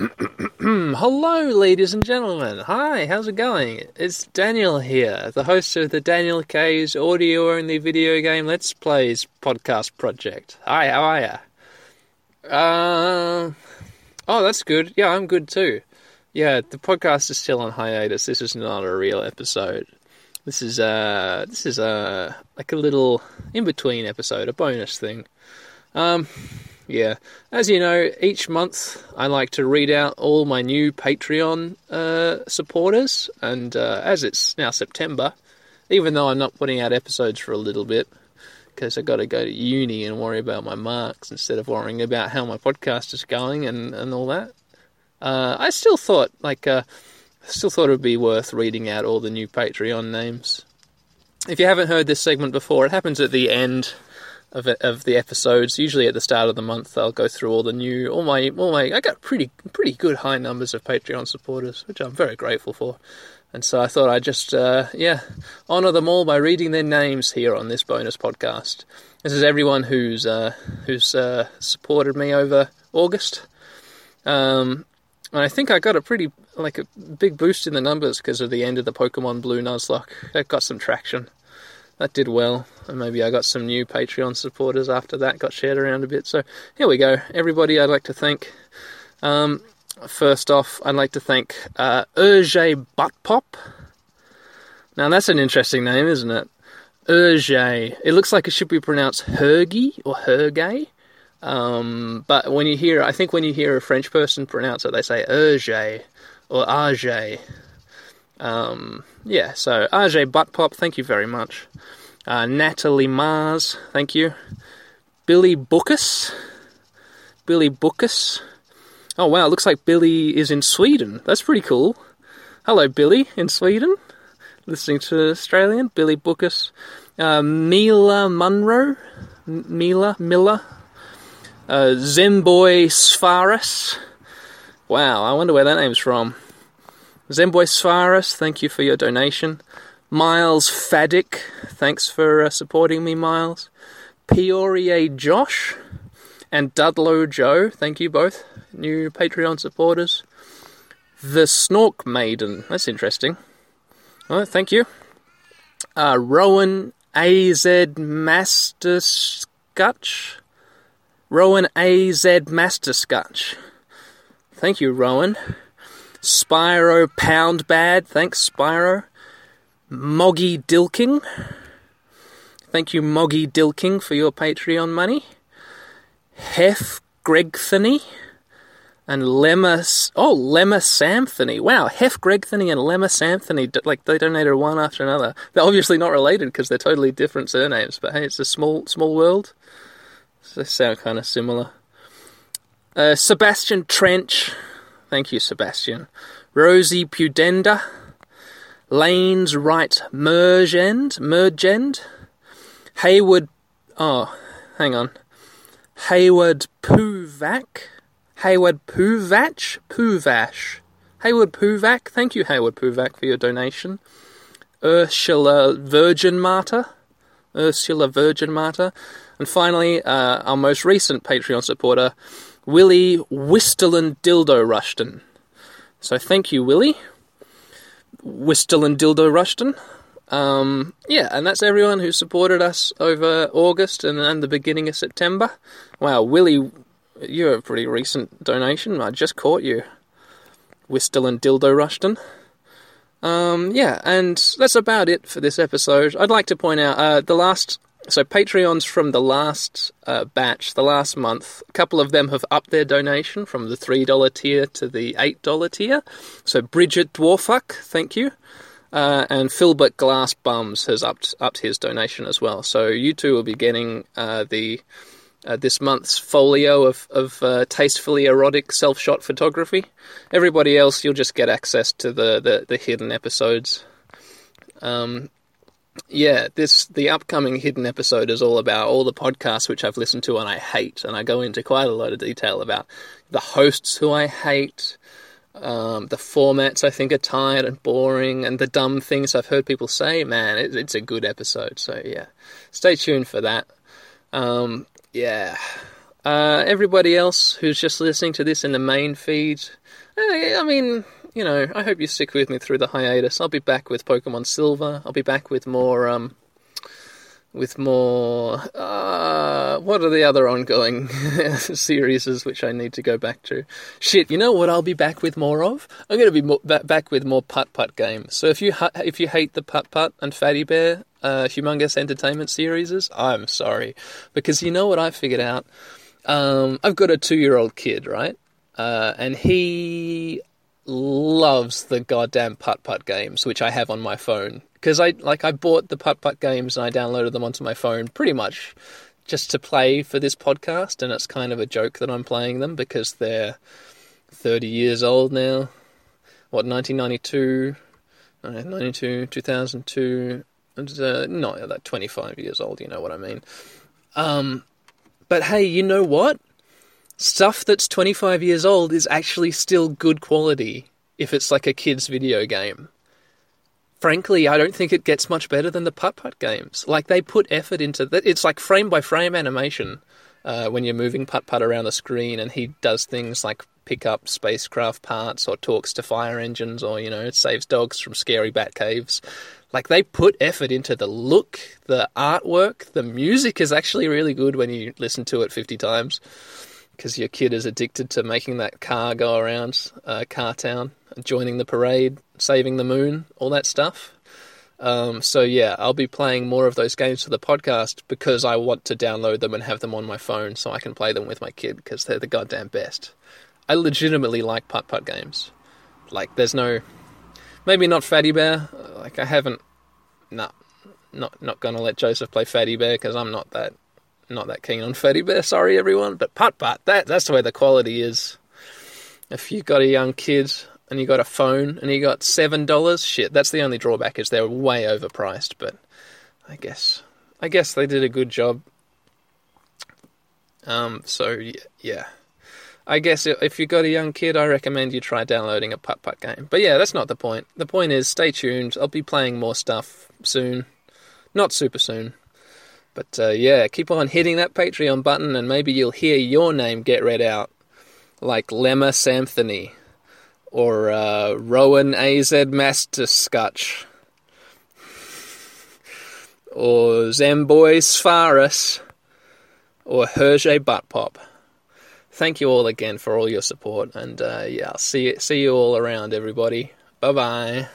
Hello, ladies and gentlemen. Hi, how's it going? It's Daniel here, the host of the Daniel K's audio only video game Let's Plays podcast project. Hi, how are ya? Uh, oh, that's good. Yeah, I'm good too. Yeah, the podcast is still on hiatus. This is not a real episode. This is uh, this is uh, like a little in between episode, a bonus thing. Um, yeah. As you know, each month I like to read out all my new Patreon uh, supporters, and uh, as it's now September, even though I'm not putting out episodes for a little bit, because I've got to go to uni and worry about my marks instead of worrying about how my podcast is going and, and all that. Uh, I still thought, like, uh, still thought it would be worth reading out all the new Patreon names. If you haven't heard this segment before, it happens at the end of it, of the episodes. Usually at the start of the month, I'll go through all the new, all my, all my. I got pretty, pretty good high numbers of Patreon supporters, which I'm very grateful for. And so I thought I'd just, uh, yeah, honour them all by reading their names here on this bonus podcast. This is everyone who's uh, who's uh, supported me over August. Um, and I think I got a pretty like a big boost in the numbers because of the end of the Pokemon Blue Nuzlocke. That got some traction that did well. And maybe I got some new Patreon supporters after that, got shared around a bit. So here we go. Everybody I'd like to thank. Um, first off, I'd like to thank uh, Urge Buttpop. Now that's an interesting name, isn't it? Urge. It looks like it should be pronounced Hergy or Hergay. Um, but when you hear, I think when you hear a French person pronounce it, they say Urge or Arge. Um, yeah, so RJ Buttpop, thank you very much. Uh, Natalie Mars, thank you. Billy Bookus. Billy Bookus. Oh wow, looks like Billy is in Sweden. That's pretty cool. Hello, Billy in Sweden. Listening to Australian. Billy Bookus. Uh, Mila Munro. Mila Miller. Uh, Zemboy Sfaris. Wow, I wonder where that name's from. Zemboy Sfaris, thank you for your donation. Miles Fadick, thanks for uh, supporting me, Miles. Peoria Josh and Dudlow Joe, thank you both, new Patreon supporters. The Snork Maiden, that's interesting. Oh, thank you. Uh, Rowan AZ Master Scutch. Rowan AZ Master Scutch. Thank you, Rowan. Spyro Pound Bad, thanks, Spyro. Moggy Dilking, thank you, Moggy Dilking, for your Patreon money. Hef Gregthony and Lemma. Oh, Lemma Samthony. Wow, Hef Gregthony and Lemma Samthony, like they donated one after another. They're obviously not related because they're totally different surnames, but hey, it's a small, small world. they sound kind of similar. Uh, Sebastian Trench. Thank you, Sebastian. Rosie Pudenda. Lane's Right Mergend. Mergend. Hayward. Oh, hang on. Hayward Puvak. Hayward Puvach. Puvash. Hayward Puvak. Thank you, Hayward Puvak, for your donation. Ursula Virgin Martyr. Ursula Virgin Martyr. And finally, uh, our most recent Patreon supporter, Willie Whistle Dildo Rushton. So thank you, Willie. Whistle and Dildo Rushton. Um, yeah, and that's everyone who supported us over August and, and the beginning of September. Wow, Willie, you're a pretty recent donation. I just caught you. Whistle Dildo Rushton. Um, yeah, and that's about it for this episode. I'd like to point out uh, the last so Patreons from the last uh, batch, the last month, a couple of them have upped their donation from the three dollar tier to the eight dollar tier. So Bridget Dwarfuck, thank you, uh, and Philbert Glass Bums has upped upped his donation as well. So you two will be getting uh, the uh, this month's folio of, of uh, tastefully erotic self shot photography. Everybody else, you'll just get access to the, the, the hidden episodes. Um, yeah, this the upcoming hidden episode is all about all the podcasts which I've listened to and I hate, and I go into quite a lot of detail about the hosts who I hate, um, the formats I think are tired and boring, and the dumb things I've heard people say. Man, it, it's a good episode. So yeah, stay tuned for that. Um, yeah, Uh, everybody else who's just listening to this in the main feed, eh, I mean, you know, I hope you stick with me through the hiatus. I'll be back with Pokemon Silver. I'll be back with more, um, with more. Uh, what are the other ongoing series which I need to go back to? Shit, you know what? I'll be back with more of. I'm going to be more, back with more putt putt games. So if you ha- if you hate the putt putt and Fatty Bear uh, humongous entertainment series, I'm sorry, because you know what I figured out. Um, I've got a two year old kid, right? Uh, and he loves the goddamn putt putt games, which I have on my phone. Because I like I bought the putt putt games and I downloaded them onto my phone pretty much just to play for this podcast, and it's kind of a joke that I'm playing them because they're 30 years old now. What 1992, 92, 2002, uh, not like 25 years old. You know what I mean. Um, but hey, you know what? Stuff that's 25 years old is actually still good quality if it's like a kid's video game. Frankly, I don't think it gets much better than the putt putt games. Like they put effort into that. It's like frame by frame animation uh, when you're moving putt putt around the screen, and he does things like pick up spacecraft parts or talks to fire engines or you know saves dogs from scary bat caves. Like they put effort into the look, the artwork, the music is actually really good when you listen to it 50 times because your kid is addicted to making that car go around uh, Car Town, joining the parade, saving the moon, all that stuff. Um, so yeah, I'll be playing more of those games for the podcast because I want to download them and have them on my phone so I can play them with my kid because they're the goddamn best. I legitimately like putt putt games. Like, there's no, maybe not Fatty Bear. Like, I haven't. Nah, not not gonna let Joseph play Fatty Bear because I'm not that not that keen on Fatty Bear, sorry everyone, but putt putt, that that's the way the quality is. If you've got a young kid and you got a phone and you got seven dollars, shit, that's the only drawback is they're way overpriced. But I guess I guess they did a good job. Um, so yeah, I guess if you've got a young kid, I recommend you try downloading a putt putt game. But yeah, that's not the point. The point is, stay tuned. I'll be playing more stuff soon, not super soon. But uh, yeah, keep on hitting that Patreon button, and maybe you'll hear your name get read out, like Lemma Samthony or uh, Rowan AZ Master Scutch or Zamboy Sfaris or Hergé Butt Pop. Thank you all again for all your support, and uh, yeah, I'll see see you all around, everybody. Bye bye.